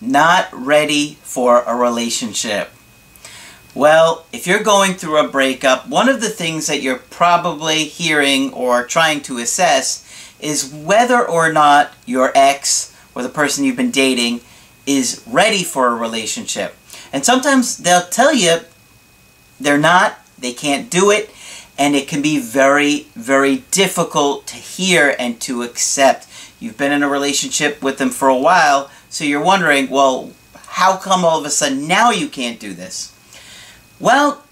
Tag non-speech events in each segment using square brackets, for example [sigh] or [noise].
not ready for a relationship. Well, if you're going through a breakup, one of the things that you're probably hearing or trying to assess is whether or not your ex or the person you've been dating is ready for a relationship. And sometimes they'll tell you they're not, they can't do it, and it can be very, very difficult to hear and to accept. You've been in a relationship with them for a while, so you're wondering, well, how come all of a sudden now you can't do this? Well,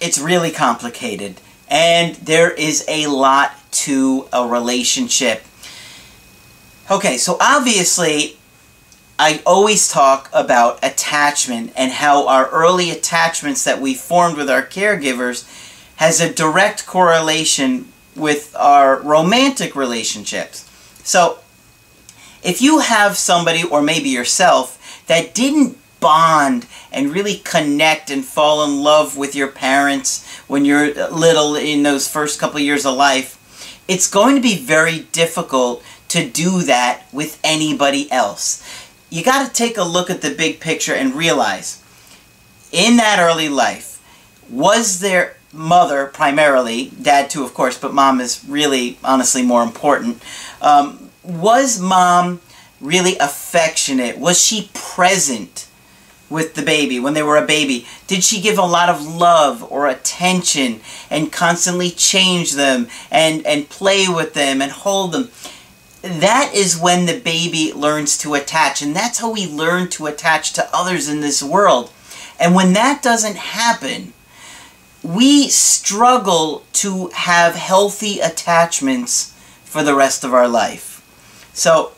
it's really complicated, and there is a lot to a relationship. Okay, so obviously, I always talk about attachment and how our early attachments that we formed with our caregivers has a direct correlation with our romantic relationships. So, if you have somebody, or maybe yourself, that didn't bond and really connect and fall in love with your parents when you're little in those first couple years of life, it's going to be very difficult to do that with anybody else. You got to take a look at the big picture and realize in that early life, was their mother primarily, dad too, of course, but mom is really, honestly, more important. Um, was mom really affectionate? Was she present with the baby when they were a baby? Did she give a lot of love or attention and constantly change them and, and play with them and hold them? That is when the baby learns to attach, and that's how we learn to attach to others in this world. And when that doesn't happen, we struggle to have healthy attachments for the rest of our life. So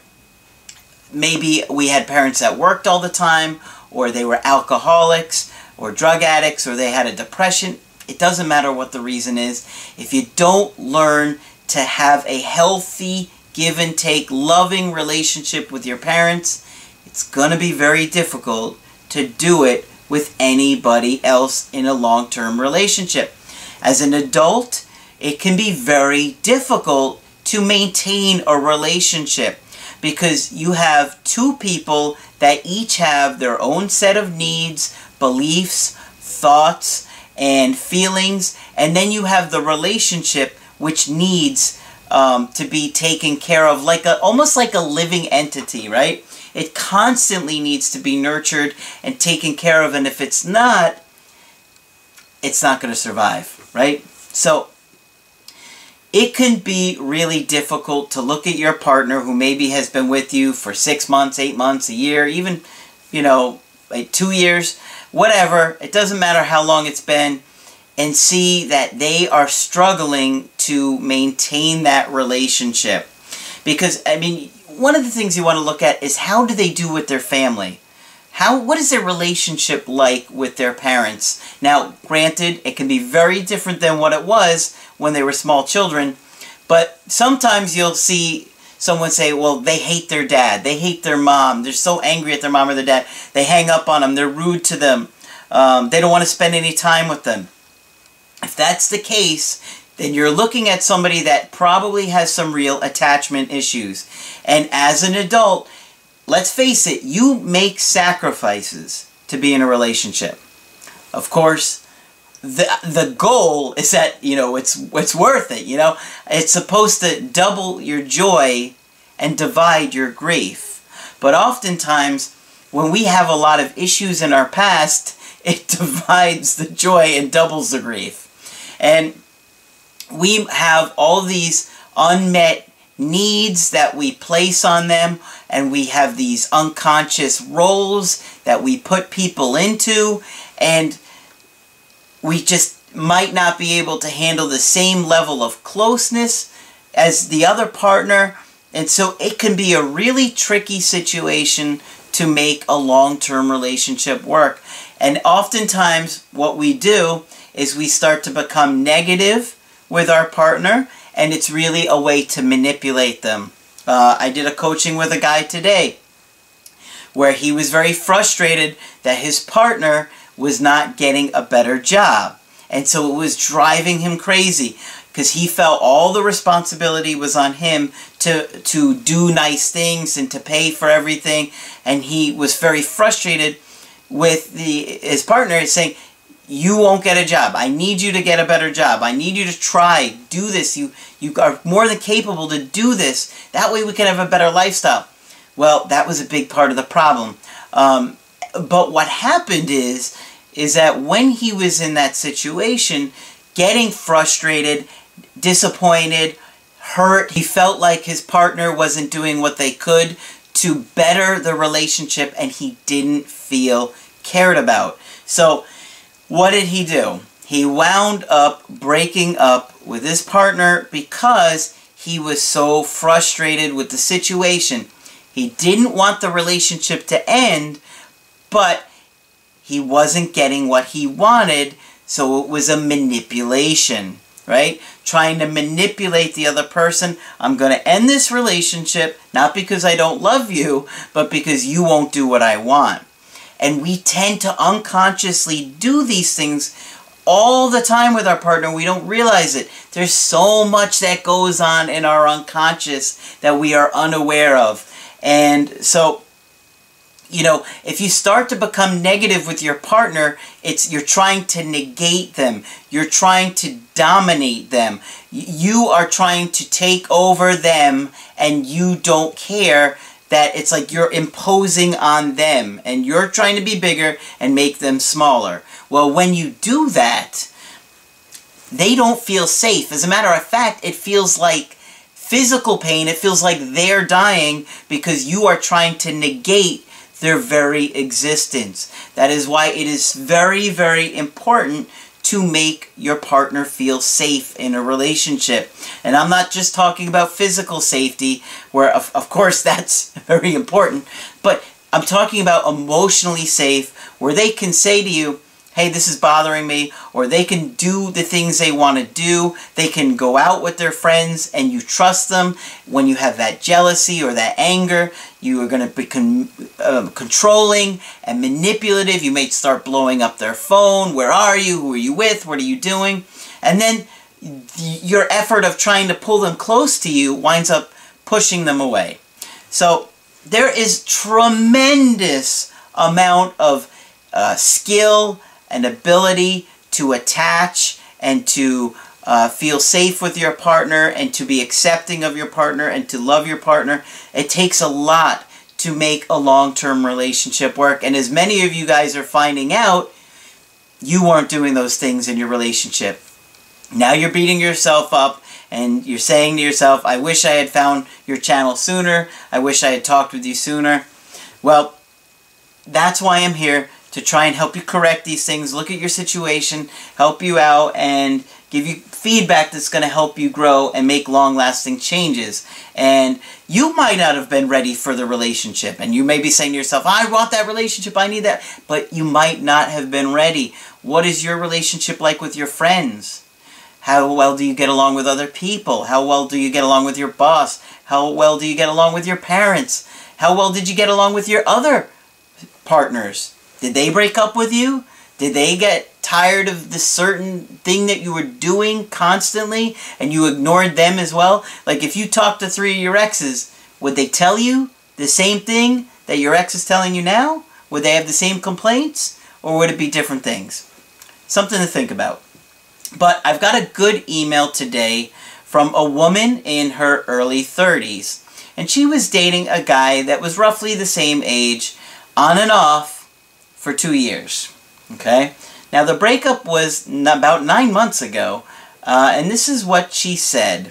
maybe we had parents that worked all the time, or they were alcoholics, or drug addicts, or they had a depression. It doesn't matter what the reason is. If you don't learn to have a healthy, give and take, loving relationship with your parents, it's going to be very difficult to do it with anybody else in a long-term relationship. As an adult, it can be very difficult to maintain a relationship because you have two people that each have their own set of needs, beliefs, thoughts, and feelings, and then you have the relationship which needs um, to be taken care of like a almost like a living entity, right? It constantly needs to be nurtured and taken care of, and if it's not, it's not going to survive, right? So it can be really difficult to look at your partner who maybe has been with you for six months, eight months, a year, even, you know, like two years, whatever. It doesn't matter how long it's been, and see that they are struggling to maintain that relationship. Because, I mean, one of the things you want to look at is how do they do with their family? How, what is their relationship like with their parents? Now, granted, it can be very different than what it was when they were small children, but sometimes you'll see someone say, well, they hate their dad, they hate their mom, they're so angry at their mom or their dad, they hang up on them, they're rude to them, um, they don't want to spend any time with them. If that's the case, then you're looking at somebody that probably has some real attachment issues. And as an adult, let's face it, you make sacrifices to be in a relationship. Of course, the the goal is that, you know, it's it's worth it, you know? It's supposed to double your joy and divide your grief. But oftentimes when we have a lot of issues in our past, [laughs] it divides the joy and doubles the grief. And we have all these unmet needs that we place on them and we have these unconscious roles that we put people into and we just might not be able to handle the same level of closeness as the other partner and so it can be a really tricky situation to make a long-term relationship work. And oftentimes what we do is we start to become negative with our partner and it's really a way to manipulate them. Uh, I did a coaching with a guy today where he was very frustrated that his partner was not getting a better job. And so it was driving him crazy because he felt all the responsibility was on him to to do nice things and to pay for everything and he was very frustrated with the his partner saying you won't get a job. I need you to get a better job. I need you to try. Do this. You you are more than capable to do this. That way we can have a better lifestyle. Well, that was a big part of the problem. Um, but what happened is is that when he was in that situation, getting frustrated disappointed, hurt. He felt like his partner wasn't doing what they could to better the relationship and he didn't feel cared about. So, what did he do? He wound up breaking up with his partner because he was so frustrated with the situation. He didn't want the relationship to end, but he wasn't getting what he wanted, so it was a manipulation right? Trying to manipulate the other person. I'm going to end this relationship, not because I don't love you, but because you won't do what I want. And we tend to unconsciously do these things all the time with our partner. We don't realize it. There's so much that goes on in our unconscious that we are unaware of. And so you know, if you start to become negative with your partner, it's you're trying to negate them. You're trying to dominate them. You are trying to take over them and you don't care that it's like you're imposing on them and you're trying to be bigger and make them smaller. Well, when you do that, they don't feel safe. As a matter of fact, it feels like physical pain. It feels like they're dying because you are trying to negate their very existence. That is why it is very, very important to make your partner feel safe in a relationship. And I'm not just talking about physical safety, where of, of course [laughs] that's very important, but I'm talking about emotionally safe, where they can say to you, hey, this is bothering me, or they can do the things they want to do. They can go out with their friends and you trust them. When you have that jealousy or that anger, you are going to be uh, controlling and manipulative. You may start blowing up their phone. Where are you? Who are you with? What are you doing? And then your effort of trying to pull them close to you winds up pushing them away. So there is tremendous amount of uh, skill an ability to attach and to uh, feel safe with your partner and to be accepting of your partner and to love your partner. It takes a lot to make a long-term relationship work. And as many of you guys are finding out, you weren't doing those things in your relationship. Now you're beating yourself up and you're saying to yourself, I wish I had found your channel sooner. I wish I had talked with you sooner. Well, that's why I'm here to try and help you correct these things, look at your situation, help you out, and give you feedback that's going to help you grow and make long-lasting changes. And you might not have been ready for the relationship, and you may be saying to yourself, I want that relationship, I need that, but you might not have been ready. What is your relationship like with your friends? How well do you get along with other people? How well do you get along with your boss? How well do you get along with your parents? How well did you get along with your other partners? Did they break up with you? Did they get tired of the certain thing that you were doing constantly and you ignored them as well? Like if you talked to three of your exes, would they tell you the same thing that your ex is telling you now? Would they have the same complaints? Or would it be different things? Something to think about. But I've got a good email today from a woman in her early 30s. And she was dating a guy that was roughly the same age, on and off, for two years. Okay? Now, the breakup was about nine months ago, uh, and this is what she said.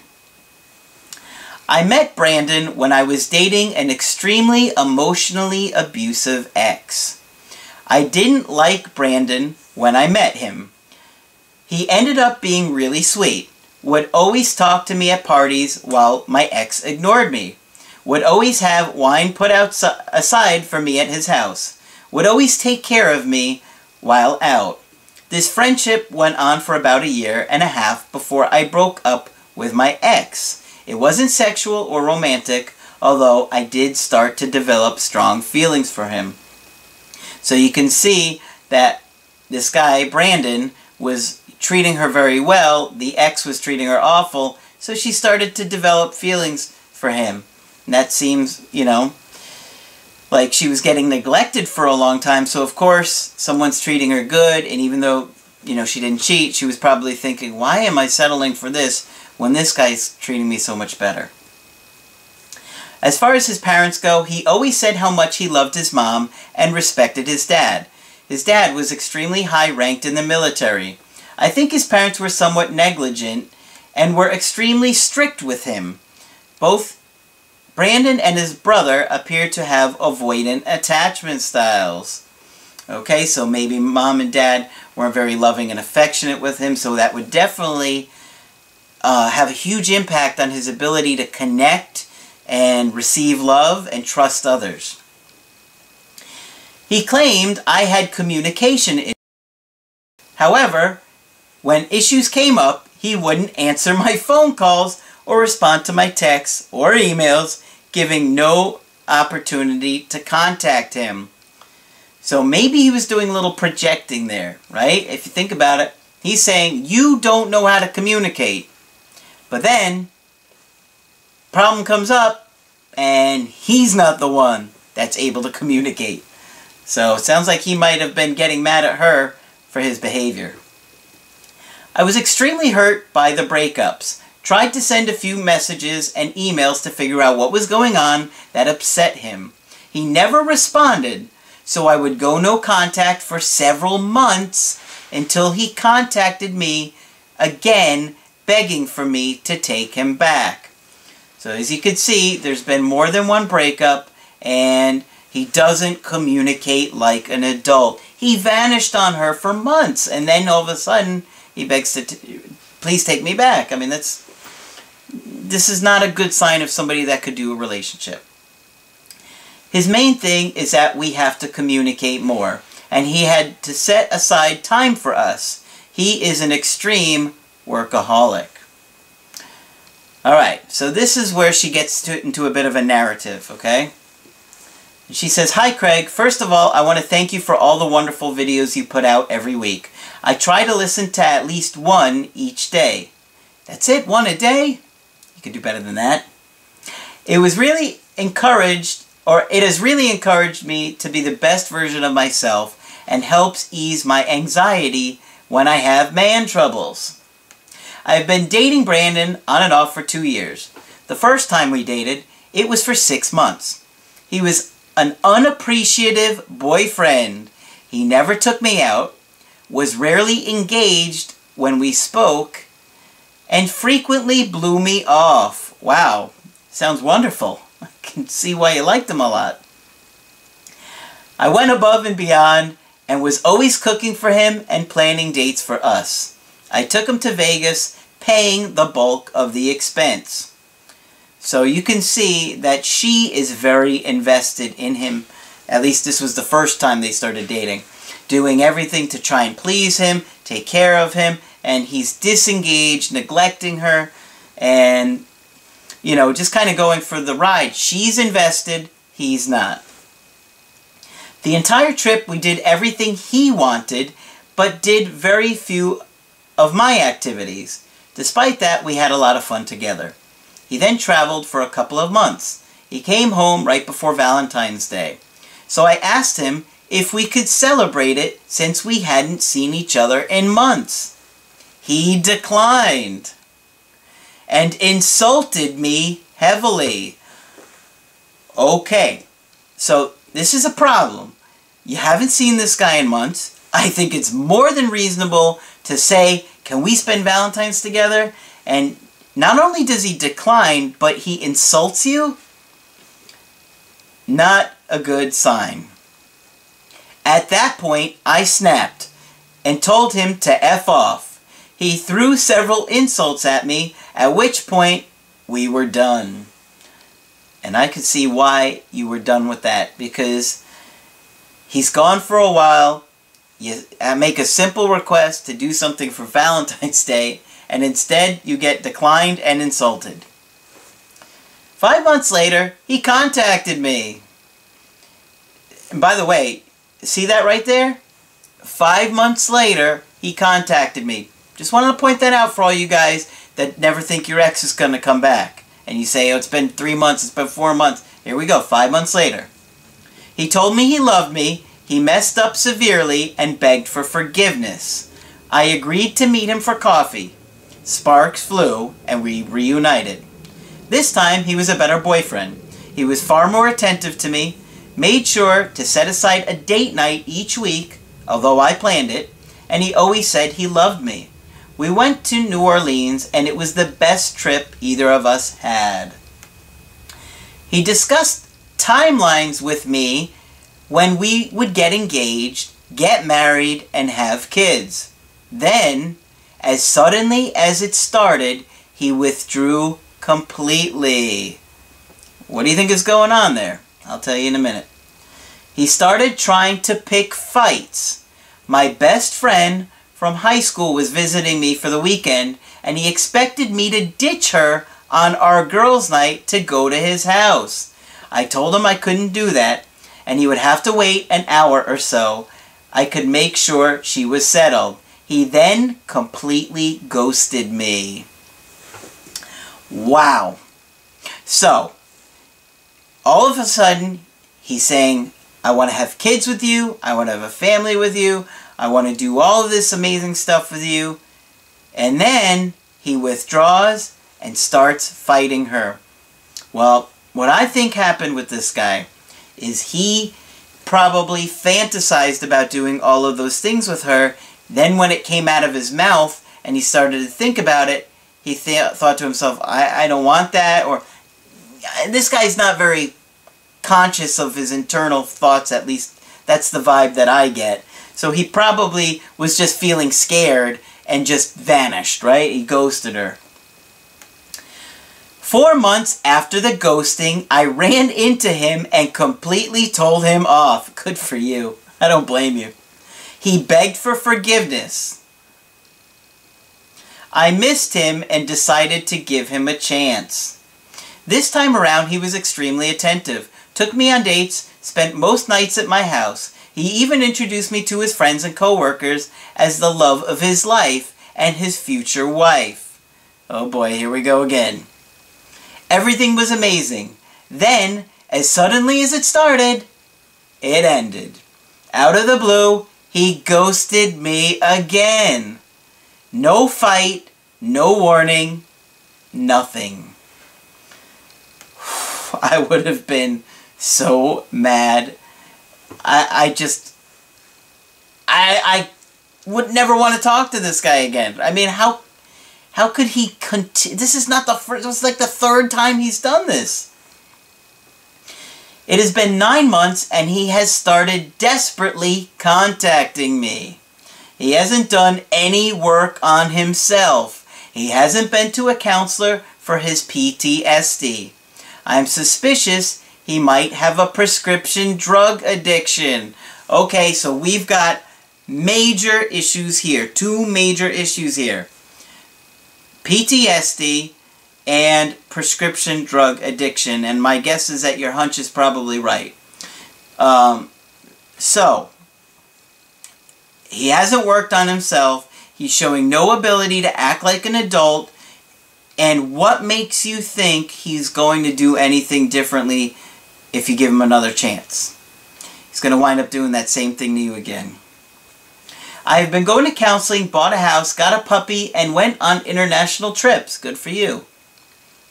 I met Brandon when I was dating an extremely emotionally abusive ex. I didn't like Brandon when I met him. He ended up being really sweet, would always talk to me at parties while my ex ignored me. would always have wine put outside, aside for me at his house, would always take care of me while out. This friendship went on for about a year and a half before I broke up with my ex. It wasn't sexual or romantic, although I did start to develop strong feelings for him. So you can see that this guy, Brandon, was treating her very well. The ex was treating her awful. So she started to develop feelings for him. And that seems, you know, like she was getting neglected for a long time. So of course, someone's treating her good. And even though, you know, she didn't cheat, she was probably thinking, why am I settling for this when this guy's treating me so much better? As far as his parents go, he always said how much he loved his mom and respected his dad. His dad was extremely high ranked in the military. I think his parents were somewhat negligent and were extremely strict with him. Both Brandon and his brother appear to have avoidant attachment styles. Okay, so maybe mom and dad weren't very loving and affectionate with him, so that would definitely uh, have a huge impact on his ability to connect and receive love and trust others. He claimed I had communication issues. However, when issues came up, he wouldn't answer my phone calls or respond to my texts or emails, giving no opportunity to contact him. So maybe he was doing a little projecting there, right? If you think about it, he's saying, you don't know how to communicate. But then, problem comes up, and he's not the one that's able to communicate. So it sounds like he might have been getting mad at her for his behavior. I was extremely hurt by the breakups. Tried to send a few messages and emails to figure out what was going on that upset him. He never responded, so I would go no contact for several months until he contacted me again begging for me to take him back. So as you can see, there's been more than one breakup and he doesn't communicate like an adult. He vanished on her for months and then all of a sudden he begs to please take me back. I mean, that's this is not a good sign of somebody that could do a relationship. His main thing is that we have to communicate more. And he had to set aside time for us. He is an extreme workaholic. Alright, so this is where she gets to, into a bit of a narrative, okay? She says, Hi Craig, first of all, I want to thank you for all the wonderful videos you put out every week. I try to listen to at least one each day. That's it, one a day? Could do better than that. It was really encouraged, or it has really encouraged me to be the best version of myself and helps ease my anxiety when I have man troubles. I've been dating Brandon on and off for two years. The first time we dated, it was for six months. He was an unappreciative boyfriend. He never took me out, was rarely engaged when we spoke, and frequently blew me off. Wow, sounds wonderful. [laughs] I can see why you liked him a lot. I went above and beyond and was always cooking for him and planning dates for us. I took him to Vegas, paying the bulk of the expense. So you can see that she is very invested in him. At least this was the first time they started dating. Doing everything to try and please him, take care of him, and he's disengaged, neglecting her, and, you know, just kind of going for the ride. She's invested, he's not. The entire trip, we did everything he wanted, but did very few of my activities. Despite that, we had a lot of fun together. He then traveled for a couple of months. He came home right before Valentine's Day. So I asked him if we could celebrate it since we hadn't seen each other in months. He declined and insulted me heavily. Okay, so this is a problem. You haven't seen this guy in months. I think it's more than reasonable to say, can we spend Valentine's together? And not only does he decline, but he insults you? Not a good sign. At that point, I snapped and told him to F off. He threw several insults at me, at which point we were done. And I could see why you were done with that because he's gone for a while. You make a simple request to do something for [laughs] Valentine's Day, and instead you get declined and insulted. Five months later, he contacted me. And by the way, see that right there? Five months later, he contacted me. Just wanted to point that out for all you guys that never think your ex is going to come back. And you say, oh, it's been three months, it's been four months. Here we go, five months later. He told me he loved me, he messed up severely, and begged for forgiveness. I agreed to meet him for coffee. Sparks flew, and we reunited. This time, he was a better boyfriend. He was far more attentive to me, made sure to set aside a date night each week, although I planned it, and he always said he loved me. We went to New Orleans, and it was the best trip either of us had. He discussed timelines with me when we would get engaged, get married, and have kids. Then, as suddenly as it started, he withdrew completely. What do you think is going on there? I'll tell you in a minute. He started trying to pick fights. My best friend from high school was visiting me for the weekend, and he expected me to ditch her on our girls' night to go to his house. I told him I couldn't do that, and he would have to wait an hour or so. I could make sure she was settled. He then completely ghosted me. Wow. So, all of a sudden, he's saying, I want to have kids with you. I want to have a family with you. I want to do all of this amazing stuff with you. And then he withdraws and starts fighting her. Well, what I think happened with this guy is he probably fantasized about doing all of those things with her. Then when it came out of his mouth and he started to think about it, he th thought to himself, I, I don't want that. Or this guy's not very conscious of his internal thoughts, at least that's the vibe that I get. So he probably was just feeling scared and just vanished, right? He ghosted her. Four months after the ghosting, I ran into him and completely told him off. Good for you. I don't blame you. He begged for forgiveness. I missed him and decided to give him a chance. This time around, he was extremely attentive, took me on dates, spent most nights at my house, he even introduced me to his friends and coworkers as the love of his life and his future wife. Oh boy, here we go again. Everything was amazing. Then, as suddenly as it started, it ended. Out of the blue, he ghosted me again. No fight, no warning, nothing. [sighs] I would have been so mad I, I just, I, I would never want to talk to this guy again. I mean, how, how could he continue? This is not the first, it's like the third time he's done this. It has been nine months and he has started desperately contacting me. He hasn't done any work on himself. He hasn't been to a counselor for his PTSD. I'm suspicious he might have a prescription drug addiction. Okay, so we've got major issues here. Two major issues here. PTSD and prescription drug addiction. And my guess is that your hunch is probably right. Um, so, he hasn't worked on himself. He's showing no ability to act like an adult. And what makes you think he's going to do anything differently if you give him another chance. He's going to wind up doing that same thing to you again. I have been going to counseling, bought a house, got a puppy, and went on international trips. Good for you.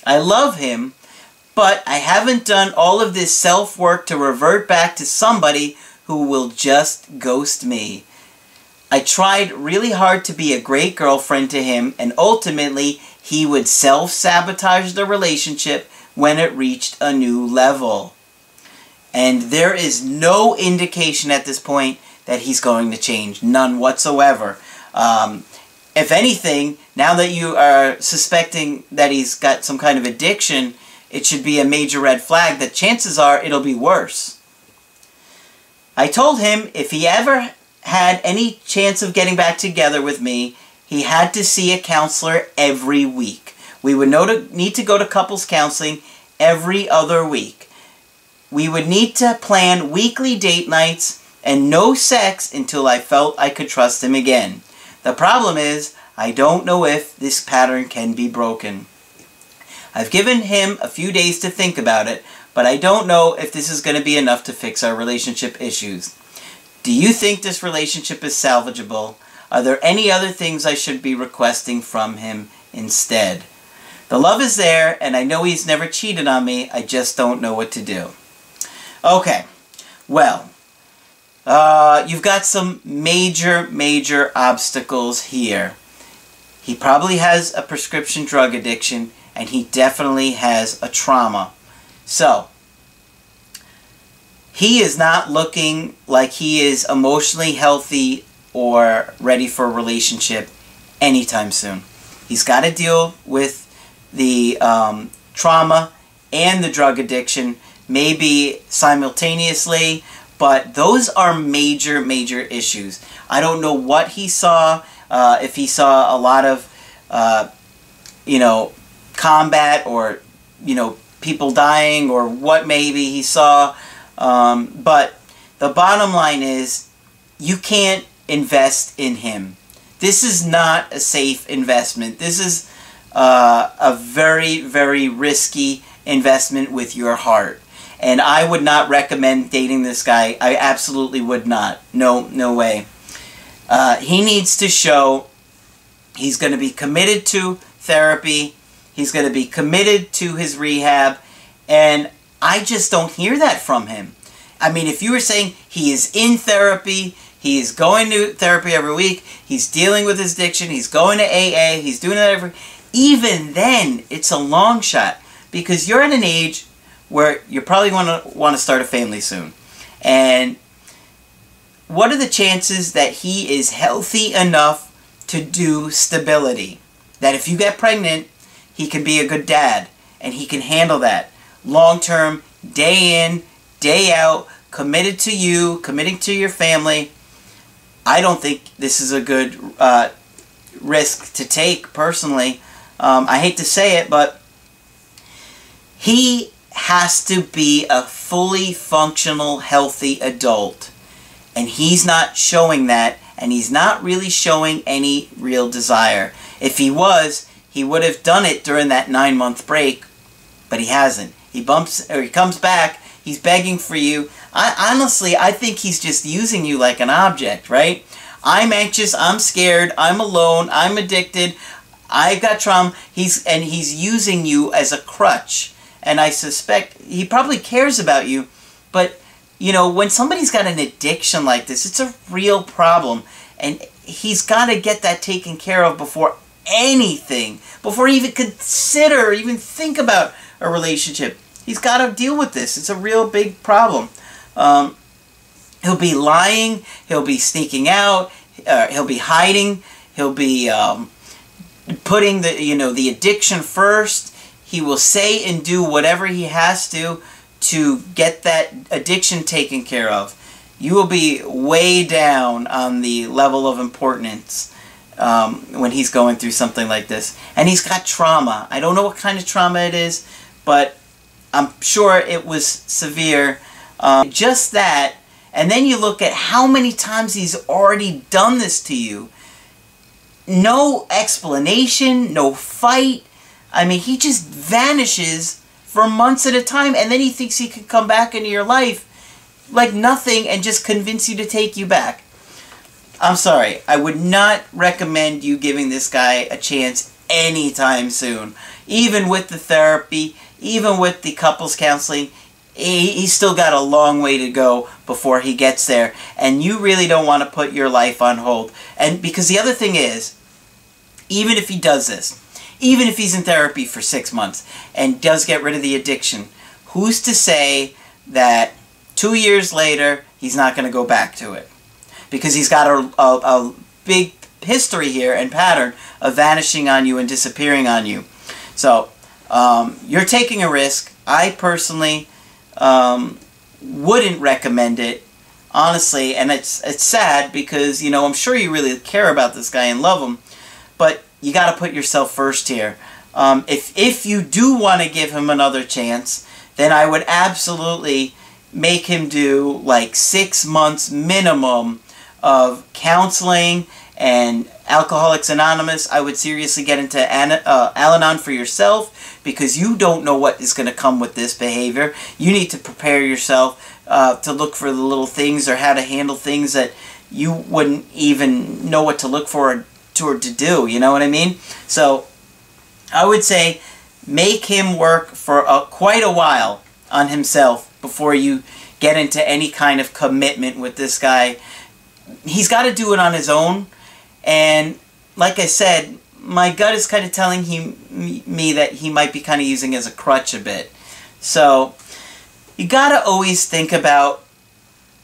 I love him, but I haven't done all of this self-work to revert back to somebody who will just ghost me. I tried really hard to be a great girlfriend to him, and ultimately, he would self-sabotage the relationship when it reached a new level. And there is no indication at this point that he's going to change. None whatsoever. Um, if anything, now that you are suspecting that he's got some kind of addiction, it should be a major red flag that chances are it'll be worse. I told him if he ever had any chance of getting back together with me, he had to see a counselor every week. We would need to go to couples counseling every other week. We would need to plan weekly date nights and no sex until I felt I could trust him again. The problem is, I don't know if this pattern can be broken. I've given him a few days to think about it, but I don't know if this is going to be enough to fix our relationship issues. Do you think this relationship is salvageable? Are there any other things I should be requesting from him instead? The love is there, and I know he's never cheated on me. I just don't know what to do. Okay, well, uh, you've got some major, major obstacles here. He probably has a prescription drug addiction, and he definitely has a trauma. So, he is not looking like he is emotionally healthy or ready for a relationship anytime soon. He's got to deal with the um, trauma and the drug addiction, maybe simultaneously, but those are major, major issues. I don't know what he saw, uh, if he saw a lot of, uh, you know, combat or, you know, people dying or what maybe he saw. Um, but the bottom line is you can't invest in him. This is not a safe investment. This is uh, a very, very risky investment with your heart and I would not recommend dating this guy. I absolutely would not. No, no way. Uh, he needs to show he's going to be committed to therapy. He's going to be committed to his rehab. And I just don't hear that from him. I mean, if you were saying he is in therapy, he is going to therapy every week, he's dealing with his addiction, he's going to AA, he's doing that every... Even then, it's a long shot. Because you're at an age where you're probably going to want to start a family soon. And what are the chances that he is healthy enough to do stability? That if you get pregnant, he can be a good dad and he can handle that long term, day in, day out, committed to you, committing to your family. I don't think this is a good uh, risk to take personally. Um, I hate to say it, but he has to be a fully functional, healthy adult. And he's not showing that, and he's not really showing any real desire. If he was, he would have done it during that nine month break, but he hasn't. He bumps, or he comes back, he's begging for you. I honestly, I think he's just using you like an object, right? I'm anxious, I'm scared, I'm alone, I'm addicted, I've got trauma. He's and he's using you as a crutch and I suspect he probably cares about you, but you know, when somebody's got an addiction like this, it's a real problem, and he's got to get that taken care of before anything, before he even consider, or even think about a relationship. He's got to deal with this. It's a real big problem. Um, he'll be lying. He'll be sneaking out. Uh, he'll be hiding. He'll be um, putting the you know the addiction first. He will say and do whatever he has to to get that addiction taken care of. You will be way down on the level of importance um, when he's going through something like this. And he's got trauma. I don't know what kind of trauma it is, but I'm sure it was severe. Um, just that, and then you look at how many times he's already done this to you. No explanation, no fight, I mean, he just vanishes for months at a time, and then he thinks he can come back into your life like nothing and just convince you to take you back. I'm sorry. I would not recommend you giving this guy a chance anytime soon. Even with the therapy, even with the couples counseling, he, he's still got a long way to go before he gets there. And you really don't want to put your life on hold. And because the other thing is, even if he does this, even if he's in therapy for six months and does get rid of the addiction, who's to say that two years later he's not going to go back to it? Because he's got a, a, a big history here and pattern of vanishing on you and disappearing on you. So um, you're taking a risk. I personally um, wouldn't recommend it, honestly, and it's it's sad because you know I'm sure you really care about this guy and love him, but you got to put yourself first here. Um, if if you do want to give him another chance, then I would absolutely make him do like six months minimum of counseling and Alcoholics Anonymous, I would seriously get into uh, Al Anon for yourself because you don't know what is going to come with this behavior. You need to prepare yourself uh, to look for the little things or how to handle things that you wouldn't even know what to look for or to, to do. You know what I mean? So I would say make him work for a, quite a while on himself before you get into any kind of commitment with this guy. He's got to do it on his own and like I said, my gut is kind of telling he, me that he might be kind of using as a crutch a bit. So you got to always think about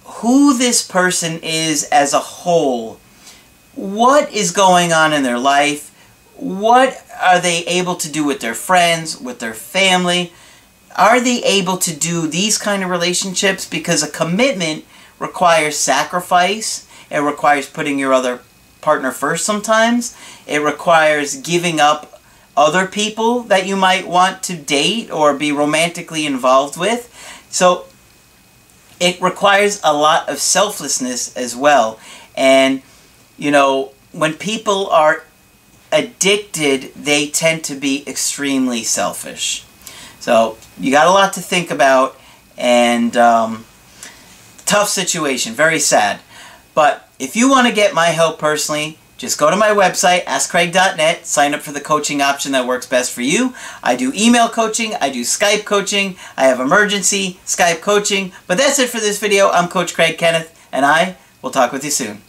who this person is as a whole. What is going on in their life? What are they able to do with their friends, with their family? Are they able to do these kind of relationships? Because a commitment requires sacrifice. It requires putting your other partner first sometimes. It requires giving up other people that you might want to date or be romantically involved with. So it requires a lot of selflessness as well. And, you know, when people are addicted, they tend to be extremely selfish. So you got a lot to think about and um, tough situation, very sad. But if you want to get my help personally, just go to my website, askcraig.net, sign up for the coaching option that works best for you. I do email coaching, I do Skype coaching, I have emergency Skype coaching. But that's it for this video. I'm Coach Craig Kenneth, and I will talk with you soon.